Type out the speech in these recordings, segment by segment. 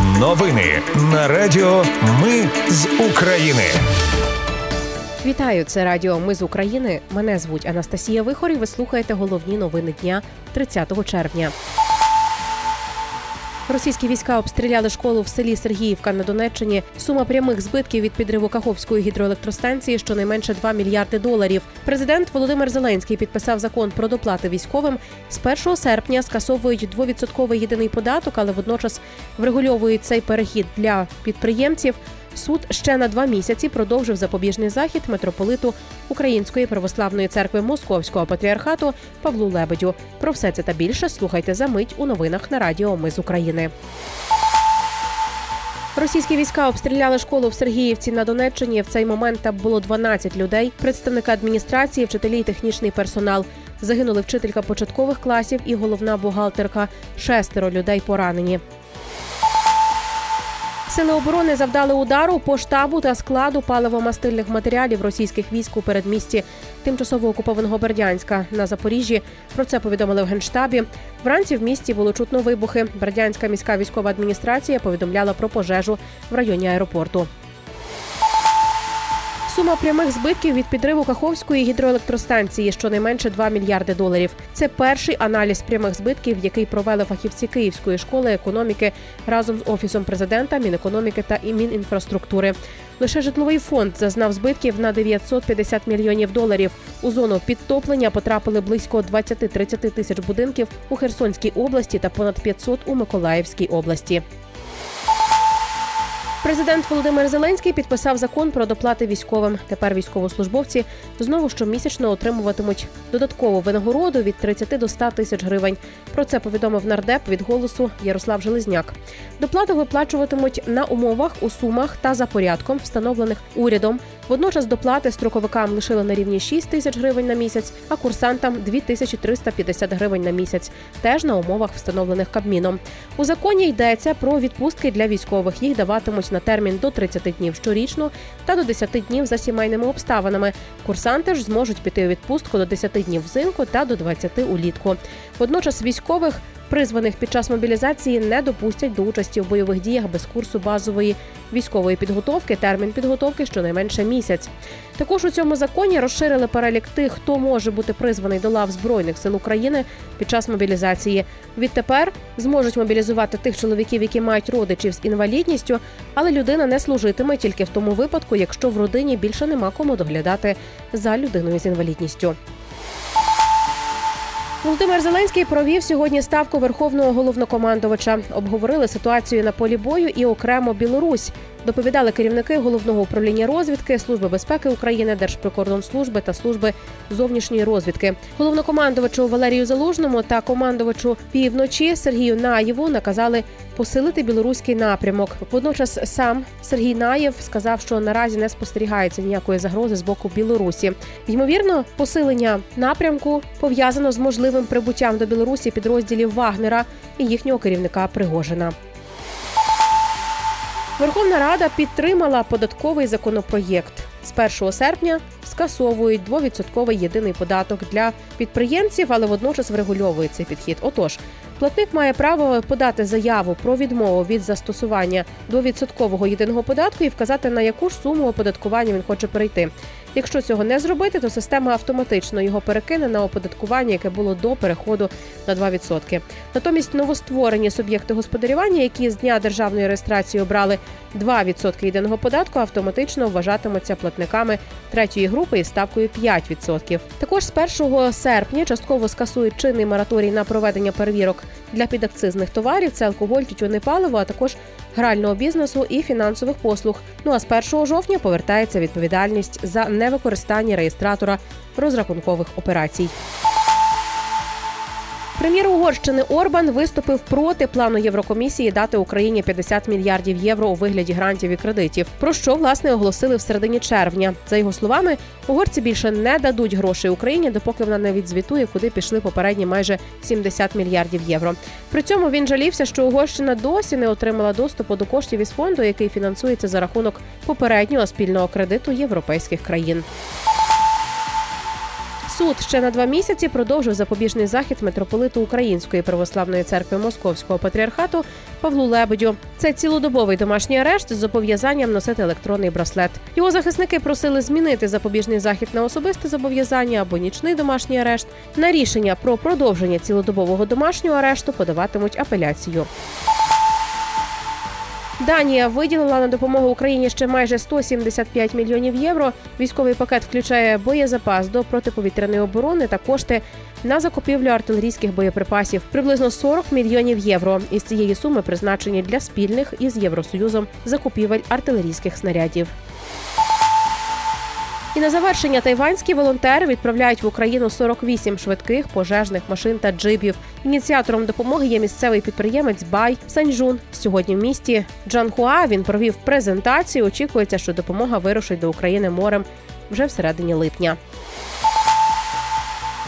Новини на Радіо Ми з України. Вітаю, це Радіо Ми з України. Мене звуть Анастасія Вихор і Ви слухаєте головні новини дня 30 червня. Російські війська обстріляли школу в селі Сергіївка на Донеччині. Сума прямих збитків від підриву Каховської гідроелектростанції щонайменше 2 мільярди доларів. Президент Володимир Зеленський підписав закон про доплати військовим. З 1 серпня скасовують двовідсотковий єдиний податок, але водночас врегульовують цей перехід для підприємців. Суд ще на два місяці продовжив запобіжний захід митрополиту Української православної церкви Московського патріархату Павлу Лебедю. Про все це та більше слухайте за мить у новинах на Радіо Ми з України. Російські війська обстріляли школу в Сергіївці на Донеччині. В цей момент там було 12 людей. Представника адміністрації, вчителі і технічний персонал. Загинули вчителька початкових класів і головна бухгалтерка. Шестеро людей поранені. Сили оборони завдали удару по штабу та складу паливо-мастильних матеріалів російських військ у передмісті тимчасово окупованого Бердянська на Запоріжжі. Про це повідомили в генштабі. Вранці в місті було чутно вибухи. Бердянська міська військова адміністрація повідомляла про пожежу в районі аеропорту. Сума прямих збитків від підриву Каховської гідроелектростанції щонайменше 2 мільярди доларів. Це перший аналіз прямих збитків, який провели фахівці Київської школи економіки разом з офісом президента, мінекономіки та і мінінфраструктури. Лише житловий фонд зазнав збитків на 950 мільйонів доларів. У зону підтоплення потрапили близько 20-30 тисяч будинків у Херсонській області та понад 500 у Миколаївській області. Президент Володимир Зеленський підписав закон про доплати військовим. Тепер військовослужбовці знову щомісячно отримуватимуть додаткову винагороду від 30 до 100 тисяч гривень. Про це повідомив нардеп від голосу Ярослав Железняк. Доплату виплачуватимуть на умовах у сумах та за порядком, встановлених урядом. Водночас доплати строковикам лишили на рівні 6 тисяч гривень на місяць, а курсантам 2350 гривень на місяць. Теж на умовах, встановлених Кабміном. У законі йдеться про відпустки для військових. Їх даватимуть на термін до 30 днів щорічно та до 10 днів за сімейними обставинами. Курсанти ж зможуть піти у відпустку до 10 днів взимку та до 20 улітку. Водночас військових призваних під час мобілізації не допустять до участі в бойових діях без курсу базової військової підготовки. Термін підготовки щонайменше місяць. Також у цьому законі розширили перелік тих, хто може бути призваний до лав збройних сил України під час мобілізації. Відтепер зможуть мобілізувати тих чоловіків, які мають родичів з інвалідністю, але людина не служитиме тільки в тому випадку, якщо в родині більше нема кому доглядати за людиною з інвалідністю. Володимир Зеленський провів сьогодні ставку верховного головнокомандувача. Обговорили ситуацію на полі бою і окремо Білорусь. Доповідали керівники головного управління розвідки, служби безпеки України, Держприкордонслужби та служби зовнішньої розвідки. Головнокомандувачу Валерію Залужному та командувачу півночі Сергію Наєву наказали посилити білоруський напрямок. Водночас сам Сергій Наєв сказав, що наразі не спостерігається ніякої загрози з боку Білорусі. Ймовірно, посилення напрямку пов'язано з можливим прибуттям до Білорусі підрозділів Вагнера і їхнього керівника Пригожина. Верховна Рада підтримала податковий законопроєкт. З 1 серпня скасовують двовідсотковий єдиний податок для підприємців, але водночас врегульовує цей підхід. Отож, платник має право подати заяву про відмову від застосування до відсоткового єдиного податку і вказати на яку ж суму оподаткування він хоче перейти. Якщо цього не зробити, то система автоматично його перекине на оподаткування, яке було до переходу на 2%. Натомість новостворені суб'єкти господарювання, які з дня державної реєстрації обрали 2% єдиного податку, автоматично вважатимуться платниками третьої групи із ставкою 5%. Також з 1 серпня частково скасують чинний мораторій на проведення перевірок для підакцизних товарів. Це алкоголь, тютюне паливо, а також грального бізнесу і фінансових послуг. Ну а з 1 жовтня повертається відповідальність за невикористання реєстратора розрахункових операцій. Прем'єр Угорщини Орбан виступив проти плану Єврокомісії дати Україні 50 мільярдів євро у вигляді грантів і кредитів. Про що власне оголосили в середині червня. За його словами, угорці більше не дадуть грошей Україні, допоки вона не відзвітує, куди пішли попередні майже 70 мільярдів євро. При цьому він жалівся, що Угорщина досі не отримала доступу до коштів із фонду, який фінансується за рахунок попереднього спільного кредиту європейських країн. Суд ще на два місяці продовжив запобіжний захід митрополиту Української православної церкви Московського патріархату Павлу Лебедю. Це цілодобовий домашній арешт з зобов'язанням носити електронний браслет. Його захисники просили змінити запобіжний захід на особисте зобов'язання або нічний домашній арешт. На рішення про продовження цілодобового домашнього арешту подаватимуть апеляцію. Данія виділила на допомогу Україні ще майже 175 мільйонів євро. Військовий пакет включає боєзапас до протиповітряної оборони та кошти на закупівлю артилерійських боєприпасів. Приблизно 40 мільйонів євро. Із цієї суми призначені для спільних із Євросоюзом закупівель артилерійських снарядів. І на завершення тайванські волонтери відправляють в Україну 48 швидких пожежних машин та джипів. Ініціатором допомоги є місцевий підприємець Бай Санджун. Сьогодні в місті Джанхуа він провів презентацію. Очікується, що допомога вирушить до України морем вже всередині липня.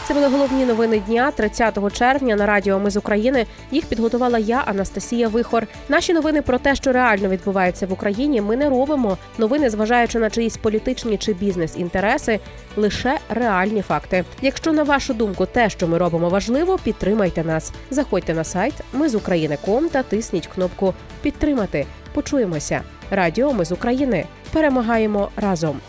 Це були головні новини дня 30 червня на радіо Ми з України. Їх підготувала я, Анастасія Вихор. Наші новини про те, що реально відбувається в Україні, ми не робимо. Новини, зважаючи на чиїсь політичні чи бізнес-інтереси, лише реальні факти. Якщо на вашу думку те, що ми робимо, важливо, підтримайте нас. Заходьте на сайт Ми з України.ком та тисніть кнопку Підтримати. Почуємося. Радіо Ми з України. Перемагаємо разом.